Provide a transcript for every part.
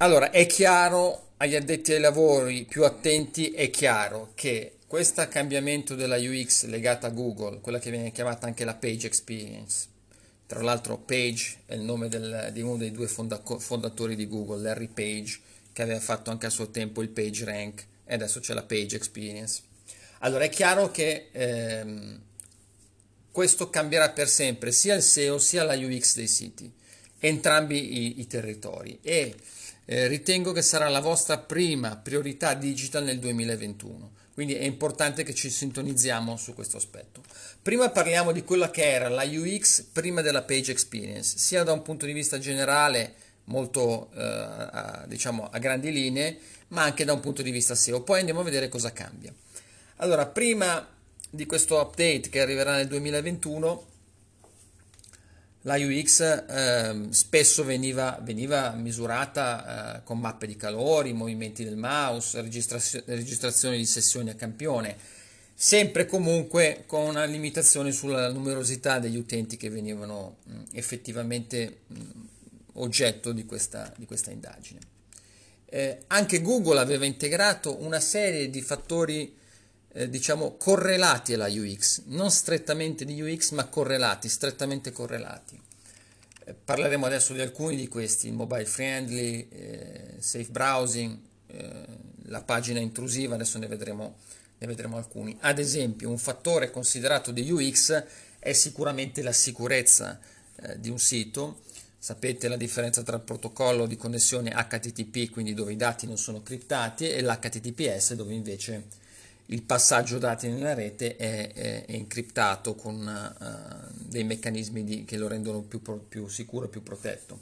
Allora, è chiaro agli addetti ai lavori più attenti, è chiaro che questo cambiamento della UX legata a Google, quella che viene chiamata anche la Page Experience, tra l'altro Page è il nome del, di uno dei due fonda- fondatori di Google, Larry Page, che aveva fatto anche a suo tempo il Page Rank e adesso c'è la Page Experience. Allora è chiaro che ehm, questo cambierà per sempre sia il SEO sia la UX dei siti, entrambi i, i territori e eh, ritengo che sarà la vostra prima priorità digital nel 2021. Quindi è importante che ci sintonizziamo su questo aspetto. Prima parliamo di quella che era la UX prima della page experience, sia da un punto di vista generale, molto eh, a, diciamo a grandi linee, ma anche da un punto di vista SEO. Poi andiamo a vedere cosa cambia. Allora, prima di questo update che arriverà nel 2021, la UX eh, spesso veniva, veniva misurata eh, con mappe di calori, movimenti del mouse, registrazio- registrazione di sessioni a campione, sempre comunque con una limitazione sulla numerosità degli utenti che venivano mh, effettivamente mh, oggetto di questa, di questa indagine. Eh, anche Google aveva integrato una serie di fattori eh, diciamo correlati alla UX, non strettamente di UX ma correlati, strettamente correlati. Eh, parleremo adesso di alcuni di questi, il mobile friendly, eh, safe browsing, eh, la pagina intrusiva, adesso ne vedremo, ne vedremo alcuni. Ad esempio un fattore considerato di UX è sicuramente la sicurezza eh, di un sito, Sapete la differenza tra il protocollo di connessione HTTP, quindi dove i dati non sono criptati, e l'HTTPS, dove invece il passaggio dati nella rete è, è, è incriptato con uh, dei meccanismi di, che lo rendono più, più sicuro e più protetto.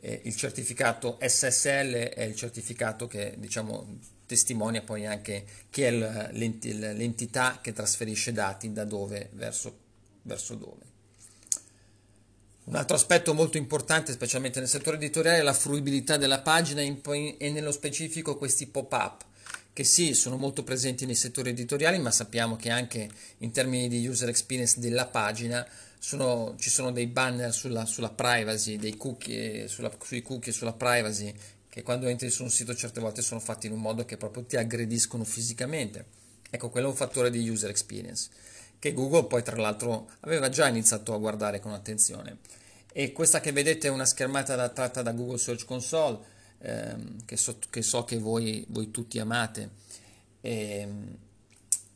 Eh, il certificato SSL è il certificato che diciamo, testimonia poi anche chi è l'entità che trasferisce dati da dove verso, verso dove. Un altro aspetto molto importante, specialmente nel settore editoriale, è la fruibilità della pagina e nello specifico questi pop-up che sì, sono molto presenti nei settori editoriali, ma sappiamo che anche in termini di user experience della pagina sono, ci sono dei banner sulla, sulla privacy, dei cookie, sulla, sui cookie, sulla privacy, che quando entri su un sito certe volte sono fatti in un modo che proprio ti aggrediscono fisicamente. Ecco, quello è un fattore di user experience, che Google poi tra l'altro aveva già iniziato a guardare con attenzione. E questa che vedete è una schermata tratta da Google Search Console, ehm, che, so, che, so, che voi, voi tutti amate. E, ehm,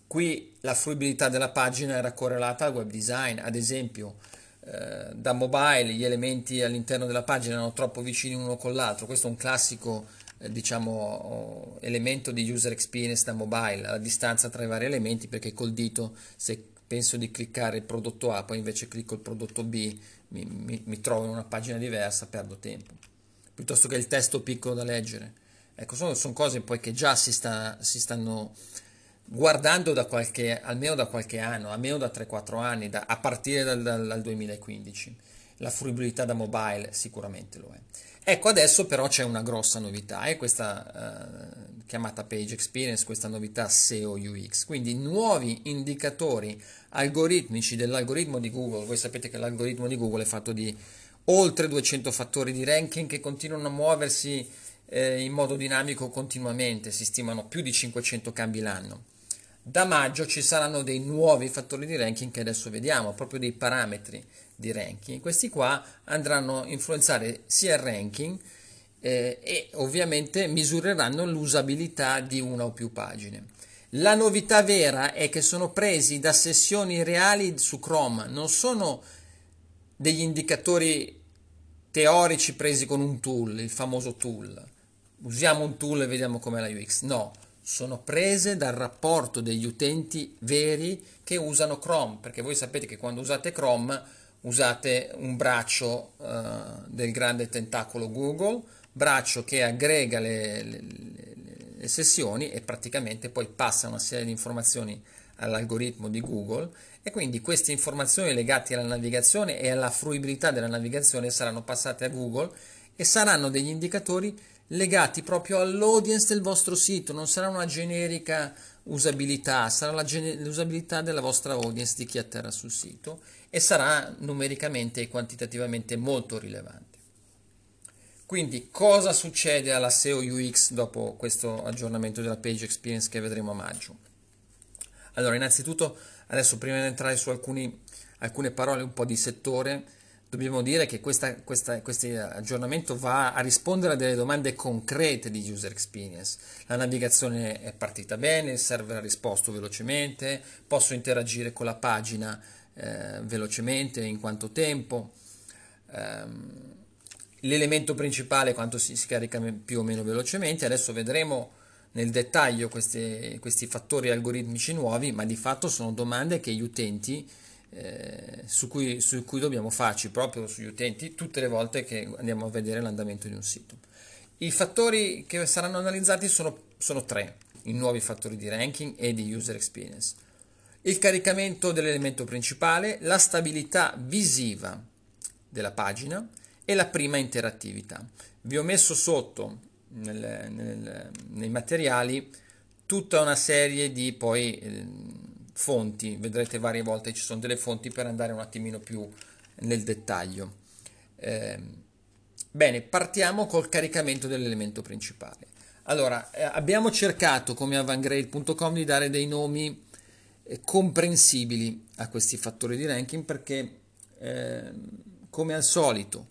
qui la fruibilità della pagina era correlata al web design, ad esempio eh, da mobile gli elementi all'interno della pagina erano troppo vicini uno con l'altro, questo è un classico eh, diciamo, elemento di user experience da mobile, la distanza tra i vari elementi perché col dito se penso di cliccare il prodotto A poi invece clicco il prodotto B mi, mi, mi trovo in una pagina diversa, perdo tempo piuttosto che il testo piccolo da leggere. Ecco, sono, sono cose poi che già si, sta, si stanno guardando da qualche, almeno da qualche anno, almeno da 3-4 anni, da, a partire dal, dal, dal 2015. La fruibilità da mobile sicuramente lo è. Ecco, adesso però c'è una grossa novità, è questa uh, chiamata Page Experience, questa novità SEO UX, quindi nuovi indicatori algoritmici dell'algoritmo di Google. Voi sapete che l'algoritmo di Google è fatto di oltre 200 fattori di ranking che continuano a muoversi eh, in modo dinamico continuamente, si stimano più di 500 cambi l'anno. Da maggio ci saranno dei nuovi fattori di ranking che adesso vediamo, proprio dei parametri di ranking. Questi qua andranno a influenzare sia il ranking eh, e ovviamente misureranno l'usabilità di una o più pagine. La novità vera è che sono presi da sessioni reali su Chrome, non sono degli indicatori teorici presi con un tool, il famoso tool. Usiamo un tool e vediamo com'è la UX. No, sono prese dal rapporto degli utenti veri che usano Chrome, perché voi sapete che quando usate Chrome usate un braccio uh, del grande tentacolo Google, braccio che aggrega le, le, le sessioni e praticamente poi passa una serie di informazioni all'algoritmo di Google e quindi queste informazioni legate alla navigazione e alla fruibilità della navigazione saranno passate a Google e saranno degli indicatori legati proprio all'audience del vostro sito, non sarà una generica usabilità, sarà l'usabilità della vostra audience di chi atterra sul sito e sarà numericamente e quantitativamente molto rilevante. Quindi cosa succede alla SEO UX dopo questo aggiornamento della page experience che vedremo a maggio? Allora, innanzitutto, adesso prima di entrare su alcuni, alcune parole un po' di settore, dobbiamo dire che questo aggiornamento va a rispondere a delle domande concrete di user experience. La navigazione è partita bene, il server ha risposto velocemente, posso interagire con la pagina eh, velocemente, in quanto tempo. Um, l'elemento principale quanto si, si, carica più o meno velocemente. Adesso vedremo nel dettaglio questi, questi fattori algoritmici nuovi, ma di fatto sono domande che gli utenti eh, su, cui, su, cui, dobbiamo farci proprio sugli utenti tutte le volte che andiamo a vedere l'andamento di un sito. I fattori che saranno analizzati sono, sono tre, i nuovi fattori di ranking e di user experience. Il caricamento dell'elemento principale, la stabilità visiva della pagina, e la prima interattività. Vi ho messo sotto nel, nel, nei materiali tutta una serie di poi eh, fonti, vedrete varie volte ci sono delle fonti per andare un attimino più nel dettaglio. Eh, bene, partiamo col caricamento dell'elemento principale. Allora, eh, abbiamo cercato come avangrade.com di dare dei nomi eh, comprensibili a questi fattori di ranking perché ehm, come al solito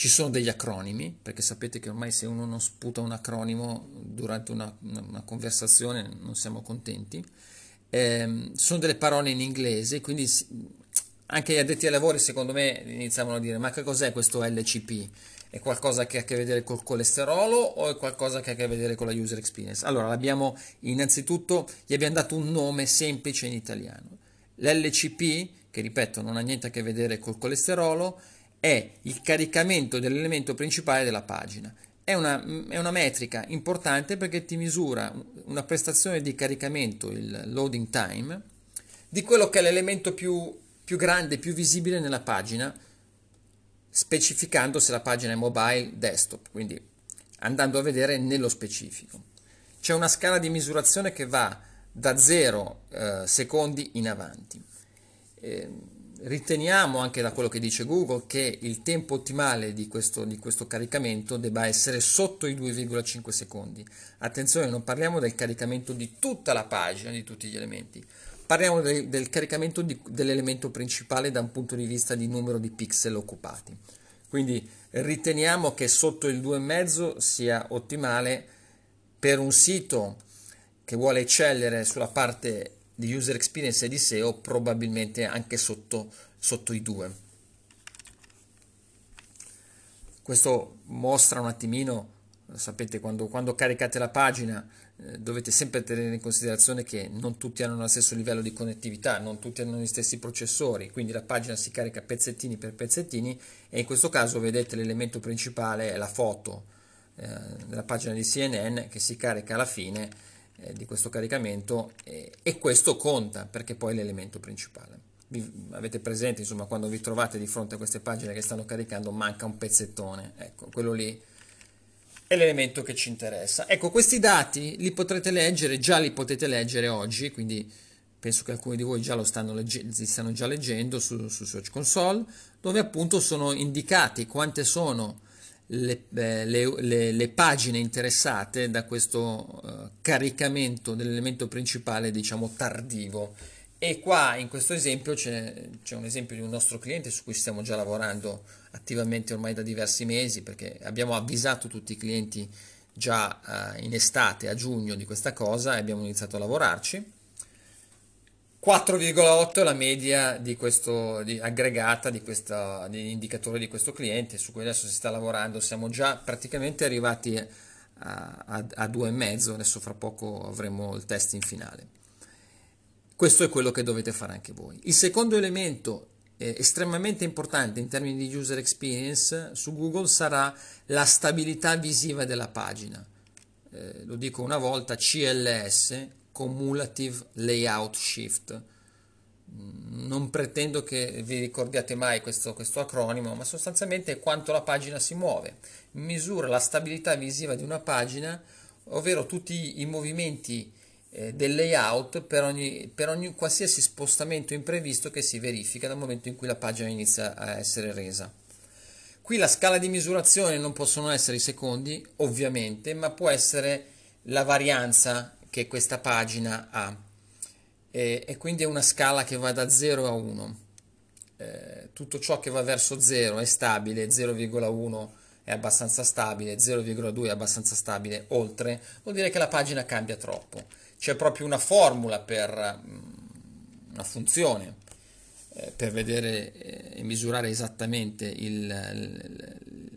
ci sono degli acronimi, perché sapete che ormai se uno non sputa un acronimo durante una, una, conversazione non siamo contenti. Eh, sono delle parole in inglese, quindi anche gli addetti ai lavori secondo me iniziavano a dire ma che cos'è questo LCP? È qualcosa che ha a che vedere col colesterolo o è qualcosa che ha a che vedere con la user experience? Allora, l'abbiamo innanzitutto, gli abbiamo dato un nome semplice in italiano. L'LCP, che ripeto non ha niente a che vedere col colesterolo, è il caricamento dell'elemento principale della pagina. È una, è una, metrica importante perché ti misura una prestazione di caricamento, il loading time, di quello che è l'elemento più, più grande, più visibile nella pagina, specificando se la pagina è mobile, desktop, quindi andando a vedere nello specifico. C'è una scala di misurazione che va da 0 eh, secondi in avanti. Eh, riteniamo anche da quello che dice Google che il tempo ottimale di questo, di questo caricamento debba essere sotto i 2,5 secondi. Attenzione, non parliamo del caricamento di tutta la pagina, di tutti gli elementi, parliamo del, del caricamento di, dell'elemento principale da un punto di vista di numero di pixel occupati. Quindi riteniamo che sotto il 2,5 sia ottimale per un sito che vuole eccellere sulla parte di user experience e di SEO probabilmente anche sotto, sotto i due. Questo mostra un attimino, sapete, quando, quando caricate la pagina eh, dovete sempre tenere in considerazione che non tutti hanno lo stesso livello di connettività, non tutti hanno gli stessi processori, quindi la pagina si carica pezzettini per pezzettini e in questo caso vedete l'elemento principale è la foto eh, della pagina di CNN che si carica alla fine eh, di questo caricamento eh, e questo conta perché poi è l'elemento principale. Vi, avete presente, insomma, quando vi trovate di fronte a queste pagine che stanno caricando, manca un pezzettone, ecco, quello lì è l'elemento che ci interessa. Ecco, questi dati li potrete leggere, già li potete leggere oggi, quindi penso che alcuni di voi già lo stanno, legge- stanno già leggendo su, su Search Console, dove appunto sono indicati quante sono le, le, le, le, pagine interessate da questo uh, caricamento dell'elemento principale, diciamo tardivo. E qua in questo esempio c'è, c'è, un esempio di un nostro cliente su cui stiamo già lavorando attivamente ormai da diversi mesi perché abbiamo avvisato tutti i clienti già uh, in estate, a giugno di questa cosa e abbiamo iniziato a lavorarci 4,8 è la media di questo, di, aggregata di questo di indicatore di questo cliente su cui adesso si sta lavorando. Siamo già praticamente arrivati a, a, a 2,5, adesso fra poco avremo il test in finale. Questo è quello che dovete fare anche voi. Il secondo elemento eh, estremamente importante in termini di user experience su Google sarà la stabilità visiva della pagina. Eh, lo dico una volta, CLS, Cumulative Layout Shift. Non pretendo che vi ricordiate mai questo, questo acronimo, ma sostanzialmente è quanto la pagina si muove. Misura la stabilità visiva di una pagina, ovvero tutti i movimenti eh, del layout per ogni, per ogni qualsiasi spostamento imprevisto che si verifica dal momento in cui la pagina inizia a essere resa. Qui la scala di misurazione non possono essere i secondi, ovviamente, ma può essere la varianza che questa pagina ha. E, e quindi è una scala che va da 0 a 1. Eh, tutto ciò che va verso 0 è stabile, 0,1 è abbastanza stabile, 0,2 è abbastanza stabile, oltre vuol dire che la pagina cambia troppo. C'è proprio una formula per mm, una funzione eh, per vedere eh, e misurare esattamente il,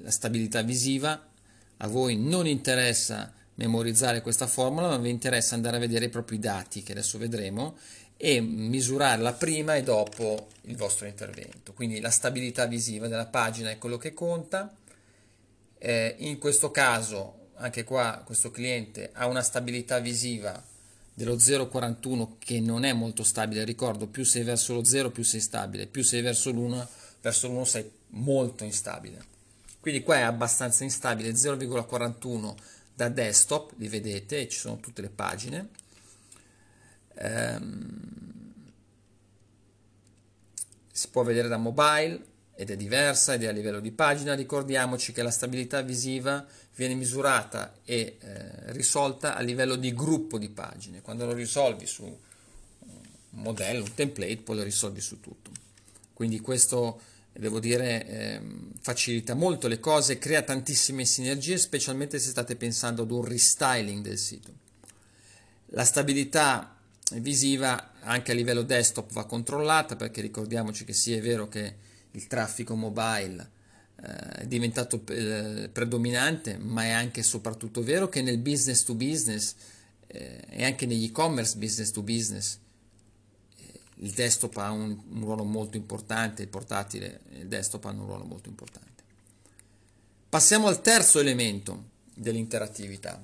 la stabilità visiva. A voi non interessa memorizzare questa formula, ma vi interessa andare a vedere i dati che adesso vedremo e misurarla prima e dopo il vostro intervento. Quindi la stabilità visiva della pagina è quello che conta. Eh, in questo caso, anche qua, questo cliente ha una stabilità visiva dello 0,41 che non è molto stabile, ricordo più sei verso lo 0 più sei stabile, più sei verso l'1 verso l'1 sei molto instabile. Quindi qua è abbastanza instabile, 0,41 da desktop, li vedete, ci sono tutte le pagine. Ehm, si può vedere da mobile ed è diversa ed è a livello di pagina. Ricordiamoci che la stabilità visiva viene misurata e eh, risolta a livello di gruppo di pagine. Quando lo risolvi su un modello, un template, poi lo risolvi su tutto. Quindi questo, devo dire, eh, facilita molto le cose, crea tantissime sinergie, specialmente se state pensando ad un restyling del sito. La stabilità visiva anche a livello desktop va controllata perché ricordiamoci che sì è vero che il traffico mobile eh, è diventato eh, predominante, ma è anche e soprattutto vero che nel business to business eh, e anche negli e-commerce business to business il desktop ha un, un, ruolo molto importante, il portatile e il desktop hanno un ruolo molto importante. Passiamo al terzo elemento dell'interattività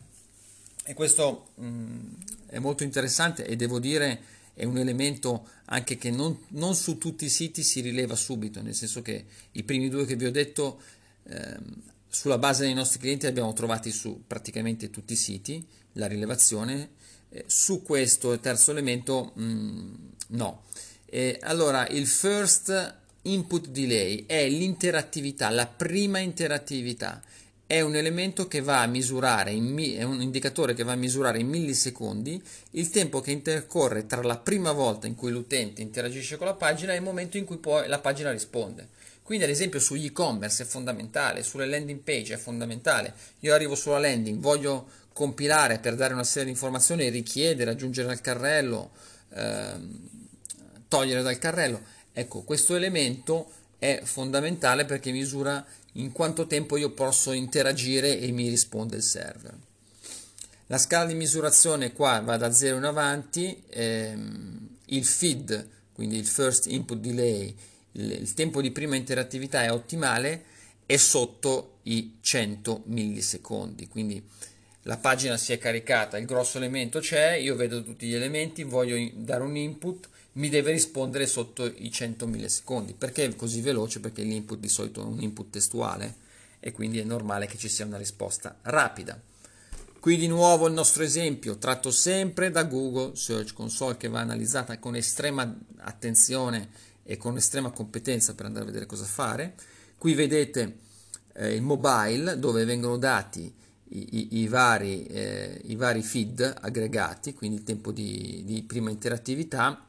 e questo mh, mm, è molto interessante e devo dire è un elemento anche che non, non, su tutti i siti si rileva subito, nel senso che i primi due che vi ho detto ehm, sulla base dei nostri clienti li abbiamo trovati su praticamente tutti i siti, la rilevazione, eh, su questo terzo elemento mh, mm, no. E allora il first input delay è l'interattività, la prima interattività è un elemento che va a misurare, è un indicatore che va a misurare in millisecondi il tempo che intercorre tra la prima volta in cui l'utente interagisce con la pagina e il momento in cui poi la pagina risponde. Quindi ad esempio sugli e-commerce è fondamentale, sulle landing page è fondamentale. Io arrivo sulla landing, voglio compilare per dare una serie di informazioni, richiedere, aggiungere al carrello, ehm, togliere dal carrello. Ecco, questo elemento è fondamentale perché misura in quanto tempo io posso interagire e mi risponde il server. La scala di misurazione qua va da 0 in avanti, ehm, il feed, quindi il first input delay, il, il tempo di prima interattività è ottimale, è sotto i 100 millisecondi, quindi la pagina si è caricata, il grosso elemento c'è, io vedo tutti gli elementi, voglio dare un input, mi deve rispondere sotto i 100 millisecondi. Perché è così veloce? Perché l'input di solito è un input testuale e quindi è normale che ci sia una risposta rapida. Qui di nuovo il nostro esempio, tratto sempre da Google Search Console che va analizzata con estrema attenzione e con estrema competenza per andare a vedere cosa fare. Qui vedete eh, il mobile dove vengono dati i, i, vari, eh, i vari feed aggregati, quindi il tempo di, di prima interattività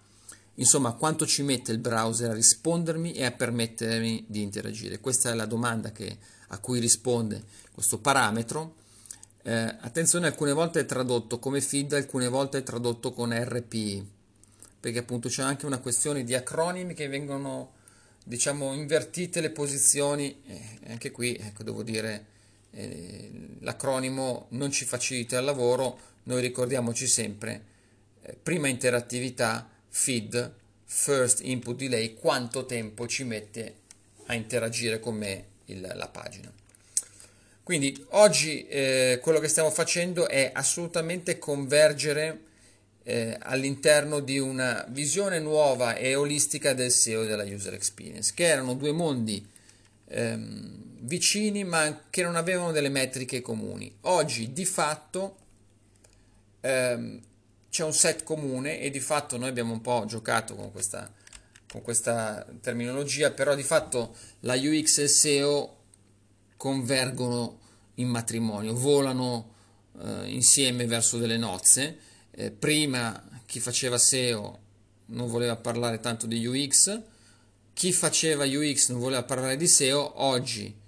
Insomma, quanto ci mette il browser a rispondermi e a permettermi di interagire? Questa è la domanda che, a cui risponde questo parametro. Eh, attenzione, alcune volte è tradotto come feed, alcune volte è tradotto con RPI, perché appunto c'è anche una questione di acronimi che vengono, diciamo, invertite le posizioni. Eh, anche qui, ecco, devo dire, eh, l'acronimo non ci facilita il lavoro, noi ricordiamoci sempre, eh, prima interattività, feed, first input delay, quanto tempo ci mette a interagire con me il, la pagina. Quindi oggi eh, quello che stiamo facendo è assolutamente convergere eh, all'interno di una visione nuova e olistica del SEO e della user experience, che erano due mondi ehm, vicini ma che non avevano delle metriche comuni. Oggi di fatto ehm, c'è un set comune e di fatto noi abbiamo un po' giocato con questa, con questa terminologia, però di fatto la UX e SEO convergono in matrimonio, volano eh, insieme verso delle nozze. Eh, prima chi faceva SEO non voleva parlare tanto di UX, chi faceva UX non voleva parlare di SEO, oggi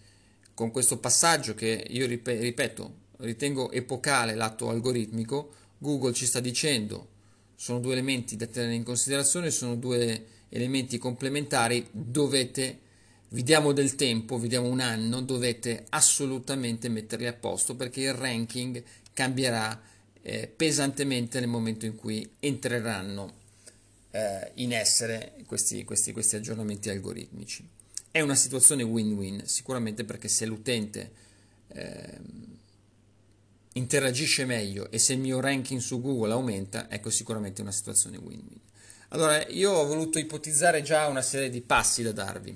con questo passaggio che io ripeto, ritengo epocale l'atto algoritmico, Google ci sta dicendo sono due elementi da tenere in considerazione, sono due elementi complementari, dovete, vi diamo del tempo, vi diamo un anno, dovete assolutamente metterli a posto perché il ranking cambierà eh, pesantemente nel momento in cui entreranno eh, in essere questi, questi, questi aggiornamenti algoritmici. È una situazione win-win, sicuramente perché se l'utente eh, interagisce meglio e se il mio ranking su Google aumenta, ecco sicuramente una situazione win-win. Allora, io ho voluto ipotizzare già una serie di passi da darvi.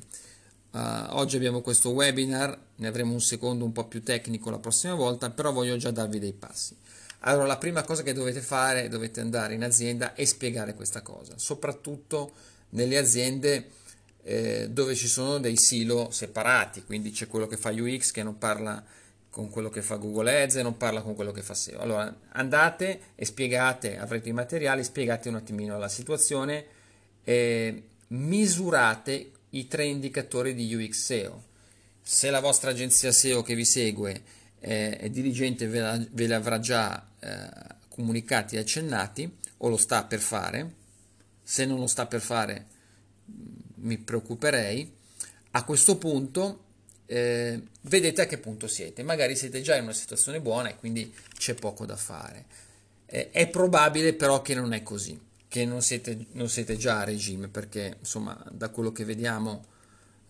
Uh, oggi abbiamo questo webinar, ne avremo un secondo un po' più tecnico la prossima volta, però voglio già darvi dei passi. Allora, la prima cosa che dovete fare, dovete andare in azienda e spiegare questa cosa, soprattutto nelle aziende eh, dove ci sono dei silo separati, quindi c'è quello che fa UX che non parla con quello che fa Google Ads e non parla con quello che fa SEO. Allora andate e spiegate, avrete i materiali, spiegate un attimino la situazione, e misurate i tre indicatori di UX SEO. Se la vostra agenzia SEO che vi segue eh, è dirigente ve, la, ve l'avrà già eh, comunicati e accennati o lo sta per fare, se non lo sta per fare mi preoccuperei. A questo punto eh, vedete a che punto siete. Magari siete già in una situazione buona e quindi c'è poco da fare. Eh, è probabile però che non è così, che non siete, non siete già a regime, perché insomma da quello che vediamo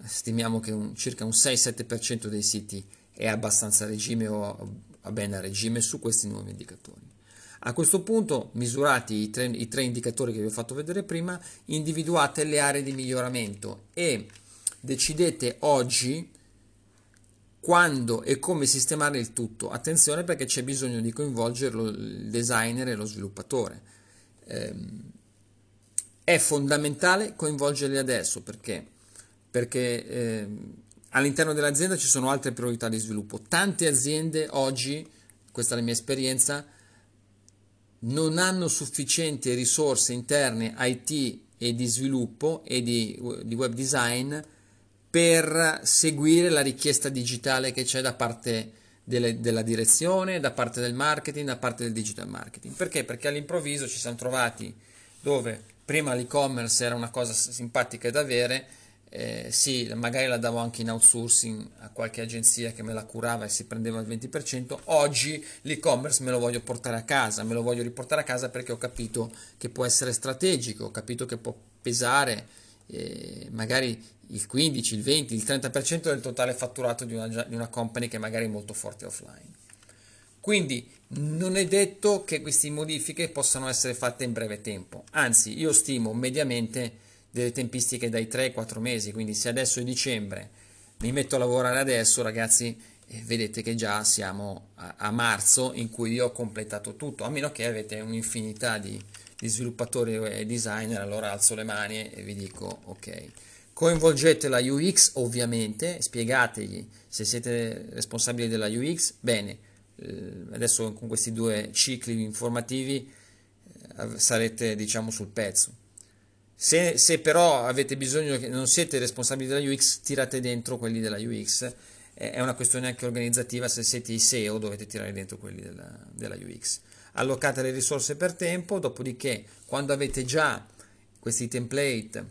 stimiamo che un, circa un 6-7% dei siti è abbastanza a regime o a bene a regime su questi nuovi indicatori. A questo punto, misurati i tre, i tre indicatori che vi ho fatto vedere prima, individuate le aree di miglioramento e decidete oggi quando e come sistemare il tutto. Attenzione perché c'è bisogno di coinvolgere il designer e lo sviluppatore. Eh, è fondamentale coinvolgerli adesso perché, perché eh, all'interno dell'azienda ci sono altre priorità di sviluppo. Tante aziende oggi, questa è la mia esperienza, non hanno sufficienti risorse interne IT e di sviluppo e di, di web design per seguire la richiesta digitale che c'è da parte delle, della direzione, da parte del marketing, da parte del digital marketing. Perché? Perché all'improvviso ci siamo trovati dove prima l'e-commerce era una cosa simpatica da avere eh, sì, magari la davo anche in outsourcing a qualche agenzia che me la curava e si prendeva il 20%, oggi l'e-commerce me lo voglio portare a casa, me lo voglio riportare a casa perché ho capito che può essere strategico, ho capito che può pesare eh, magari il 15, il 20, il 30% del totale fatturato di una, di una company che magari è molto forte offline. Quindi non è detto che queste modifiche possano essere fatte in breve tempo, anzi io stimo mediamente delle tempistiche dai 3 ai 4 mesi, quindi se adesso è dicembre, mi metto a lavorare adesso ragazzi, eh, vedete che già siamo a, a, marzo in cui io ho completato tutto, a meno che avete un'infinità di, di sviluppatori e designer, allora alzo le mani e vi dico ok. Coinvolgete la UX ovviamente, spiegategli se siete responsabili della UX, bene, eh, adesso con questi due cicli informativi eh, sarete diciamo sul pezzo se, se, però avete bisogno, che non siete responsabili della UX, tirate dentro quelli della UX. È una questione anche organizzativa, se siete i SEO dovete tirare dentro quelli della, della UX. Allocate le risorse per tempo, dopodiché quando avete già questi template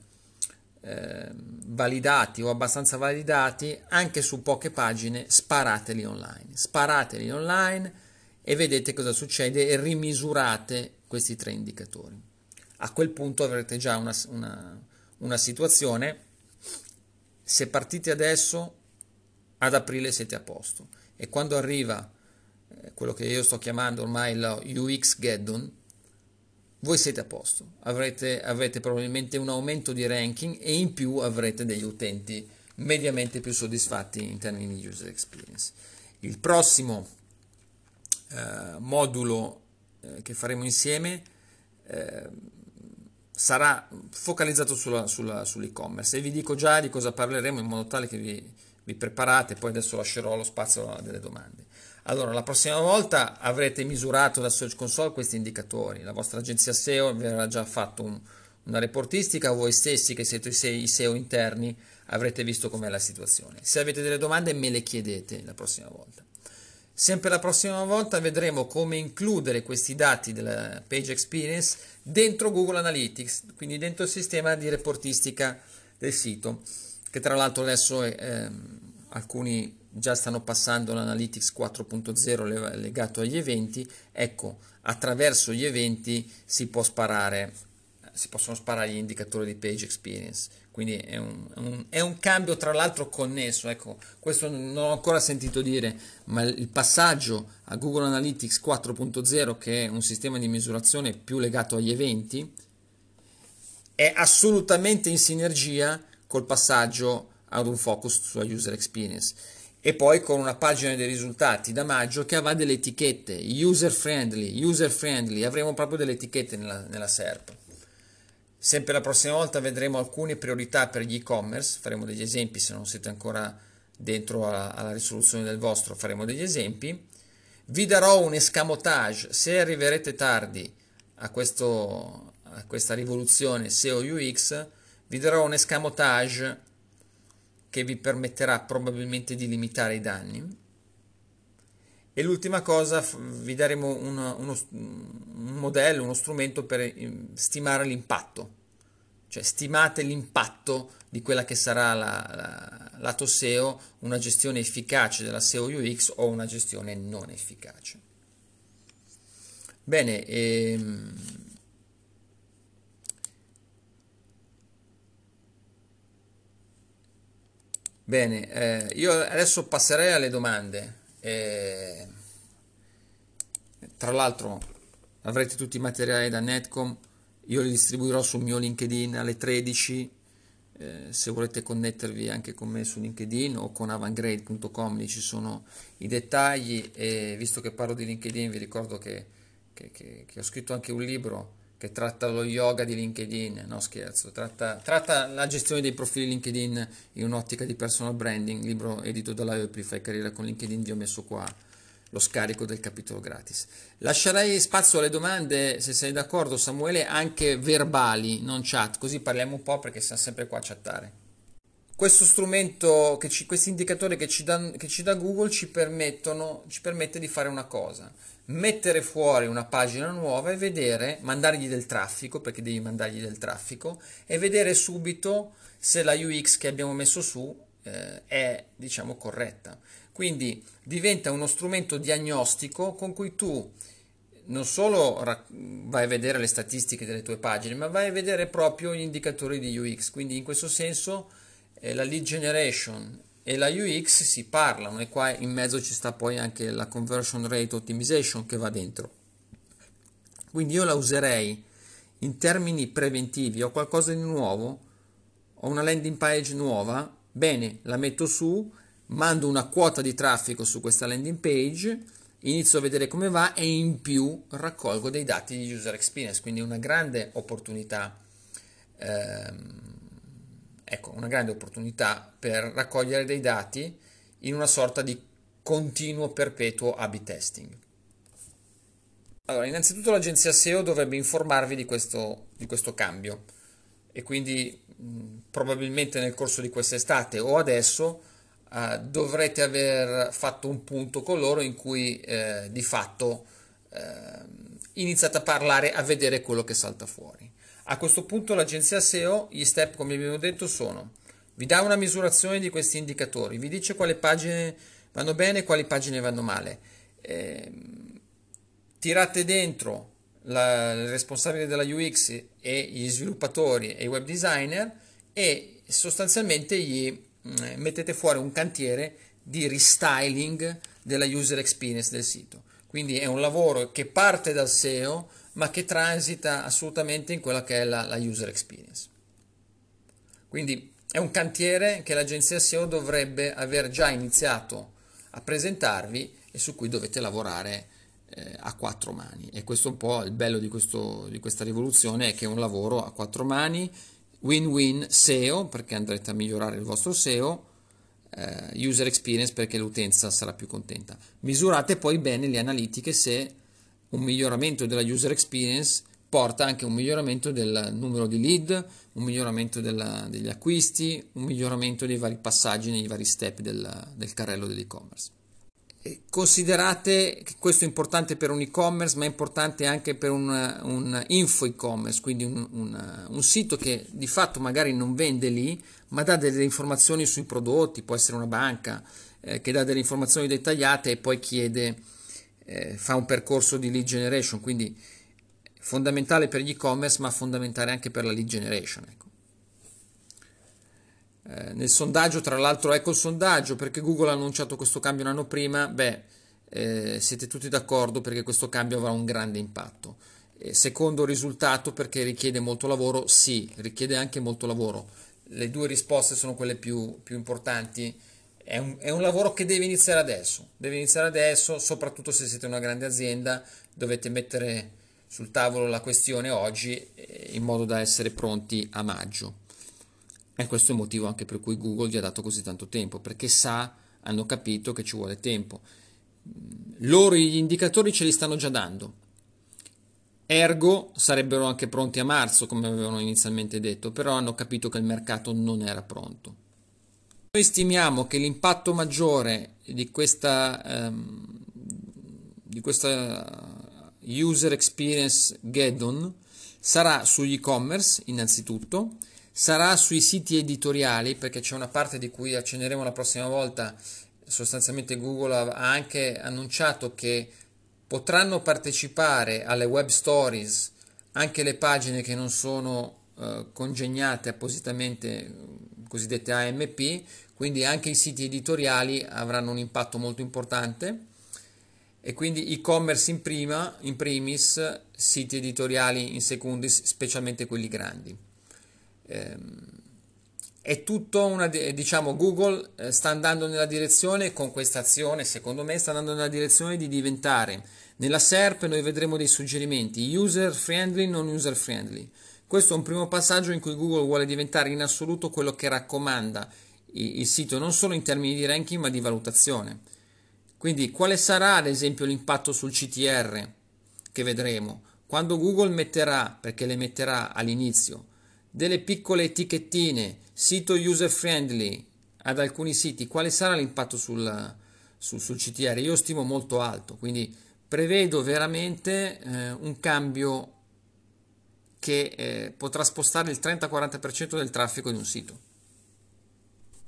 eh, validati o abbastanza validati, anche su poche pagine, sparateli online. Sparateli online e vedete cosa succede e rimisurate questi tre indicatori a quel punto avrete già una, una, una situazione, se partite adesso, ad aprile siete a posto. E quando arriva eh, quello che io sto chiamando ormai la UX Geddon, voi siete a posto, avrete, avrete, probabilmente un aumento di ranking e in più avrete degli utenti mediamente più soddisfatti in termini di user experience. Il prossimo eh, modulo eh, che faremo insieme eh, sarà focalizzato sulla, sulla, sull'e-commerce e vi dico già di cosa parleremo in modo tale che vi, vi preparate, poi adesso lascerò lo spazio a delle domande. Allora, la prossima volta avrete misurato da Search Console questi indicatori, la vostra agenzia SEO vi avrà già fatto un, una reportistica, voi stessi che siete i SEO interni avrete visto com'è la situazione. Se avete delle domande me le chiedete la prossima volta. Sempre la prossima volta vedremo come includere questi dati della Page Experience dentro Google Analytics, quindi dentro il sistema di reportistica del sito, che tra l'altro adesso eh, alcuni già stanno passando l'Analytics 4.0 legato agli eventi, ecco, attraverso gli eventi si, può sparare, si possono sparare gli indicatori di page experience, quindi è un, un, è un cambio tra l'altro connesso, ecco, questo non ho ancora sentito dire, ma il passaggio a Google Analytics 4.0, che è un sistema di misurazione più legato agli eventi, è assolutamente in sinergia col passaggio ad un focus sulla user experience. E poi con una pagina dei risultati da maggio che avrà delle etichette user friendly, user friendly, avremo proprio delle etichette nella, nella SERP. Sempre la prossima volta vedremo alcune priorità per gli e-commerce, faremo degli esempi se non siete ancora dentro alla, alla risoluzione del vostro, faremo degli esempi. Vi darò un escamotage se arriverete tardi a, questo, a questa rivoluzione SEO UX, vi darò un escamotage che vi permetterà probabilmente di limitare i danni. E l'ultima cosa, vi daremo uno, uno, un modello, uno strumento per eh, stimare l'impatto, cioè stimate l'impatto di quella che sarà la, la, lato SEO, una gestione efficace della SEO UX o una gestione non efficace. Bene, ehm, Bene, eh, io adesso passerei alle domande. Eh, tra l'altro avrete tutti i materiali da Netcom, io li distribuirò sul mio LinkedIn alle 13. Eh, se volete connettervi anche con me su LinkedIn o con avangrade.com lì ci sono i dettagli e visto che parlo di LinkedIn vi ricordo che, che, che, che ho scritto anche un libro che tratta lo yoga di LinkedIn, no scherzo, tratta, tratta, la gestione dei profili LinkedIn in un'ottica di personal branding, libro edito dalla Amplify Carriera con LinkedIn, vi ho messo qua lo scarico del capitolo gratis. Lascerei spazio alle domande, se sei d'accordo Samuele, anche verbali, non chat, così parliamo un po' perché siamo sempre qua a chattare. Questo strumento, ci, questi indicatori che ci, dà, che ci dà Google ci, ci permette di fare una cosa, mettere fuori una pagina nuova e vedere, mandargli del traffico, perché devi mandargli del traffico, e vedere subito se la UX che abbiamo messo su eh, è, diciamo, corretta. Quindi diventa uno strumento diagnostico con cui tu non solo vai a vedere le statistiche delle tue pagine, ma vai a vedere proprio gli indicatori di UX. Quindi in questo senso la lead generation e la UX si parlano e qua in mezzo ci sta poi anche la conversion rate optimization che va dentro. Quindi io la userei in termini preventivi, ho qualcosa di nuovo, ho una landing page nuova, bene, la metto su, mando una quota di traffico su questa landing page, inizio a vedere come va e in più raccolgo dei dati di user experience, quindi una grande opportunità ehm, ecco, una grande opportunità per raccogliere dei dati in una sorta di continuo perpetuo A-B testing. Allora, innanzitutto l'agenzia SEO dovrebbe informarvi di questo, di questo cambio e quindi mh, probabilmente nel corso di quest'estate o adesso eh, dovrete aver fatto un punto con loro in cui eh, di fatto eh, iniziate a parlare, a vedere quello che salta fuori. A questo punto l'agenzia SEO, gli step come abbiamo detto sono, vi dà una misurazione di questi indicatori, vi dice quali pagine vanno bene e quali pagine vanno male. Eh, tirate dentro la, il responsabile della UX e gli sviluppatori e i web designer e sostanzialmente gli eh, mettete fuori un cantiere di restyling della user experience del sito. Quindi è un lavoro che parte dal SEO ma che transita assolutamente in quella che è la, la user experience. Quindi è un cantiere che l'agenzia SEO dovrebbe aver già iniziato a presentarvi e su cui dovete lavorare eh, a quattro mani. E questo è un po' il bello di, questo, di questa rivoluzione, è che è un lavoro a quattro mani, win-win SEO, perché andrete a migliorare il vostro SEO, eh, user experience perché l'utenza sarà più contenta. Misurate poi bene le analitiche se un miglioramento della user experience porta anche un miglioramento del numero di lead, un miglioramento della, degli acquisti, un miglioramento dei vari passaggi nei vari step del, del carrello dell'e-commerce. Considerate che questo è importante per un e-commerce, ma è importante anche per un, un info e-commerce, quindi un, un, un, sito che di fatto magari non vende lì, ma dà delle informazioni sui prodotti, può essere una banca eh, che dà delle informazioni dettagliate e poi chiede, eh, fa un percorso di lead generation, quindi fondamentale per gli e-commerce, ma fondamentale anche per la lead generation. Ecco. Eh, nel sondaggio, tra l'altro, ecco il sondaggio perché Google ha annunciato questo cambio un anno prima. Beh, eh, siete tutti d'accordo perché questo cambio avrà un grande impatto. Eh, secondo risultato, perché richiede molto lavoro? Sì, richiede anche molto lavoro. Le due risposte sono quelle più, più importanti. È un, è un, lavoro che deve iniziare adesso, deve iniziare adesso, soprattutto se siete una grande azienda, dovete mettere sul tavolo la questione oggi eh, in modo da essere pronti a maggio. E questo è il motivo anche per cui Google gli ha dato così tanto tempo, perché sa, hanno capito che ci vuole tempo. Loro gli indicatori ce li stanno già dando. Ergo sarebbero anche pronti a marzo, come avevano inizialmente detto, però hanno capito che il mercato non era pronto. Noi stimiamo che l'impatto maggiore di questa, um, di questa User Experience Geddon sarà sugli e-commerce innanzitutto, sarà sui siti editoriali perché c'è una parte di cui accenneremo la prossima volta, sostanzialmente Google ha anche annunciato che potranno partecipare alle web stories anche le pagine che non sono eh, congegnate appositamente cosiddette AMP, quindi anche i siti editoriali avranno un impatto molto importante e quindi e-commerce in prima, in primis, siti editoriali in secundis, specialmente quelli grandi. Ehm, è tutto una, diciamo, Google eh, sta andando nella direzione con questa azione, secondo me, sta andando nella direzione di diventare nella SERP noi vedremo dei suggerimenti user friendly, non user friendly. Questo è un primo passaggio in cui Google vuole diventare in assoluto quello che raccomanda il sito non solo in termini di ranking ma di valutazione. Quindi quale sarà ad esempio l'impatto sul CTR che vedremo? Quando Google metterà, perché le metterà all'inizio, delle piccole etichettine, sito user friendly ad alcuni siti, quale sarà l'impatto sul, sul, sul CTR? Io stimo molto alto, quindi prevedo veramente eh, un cambio che eh, potrà spostare il 30-40% del traffico di un sito.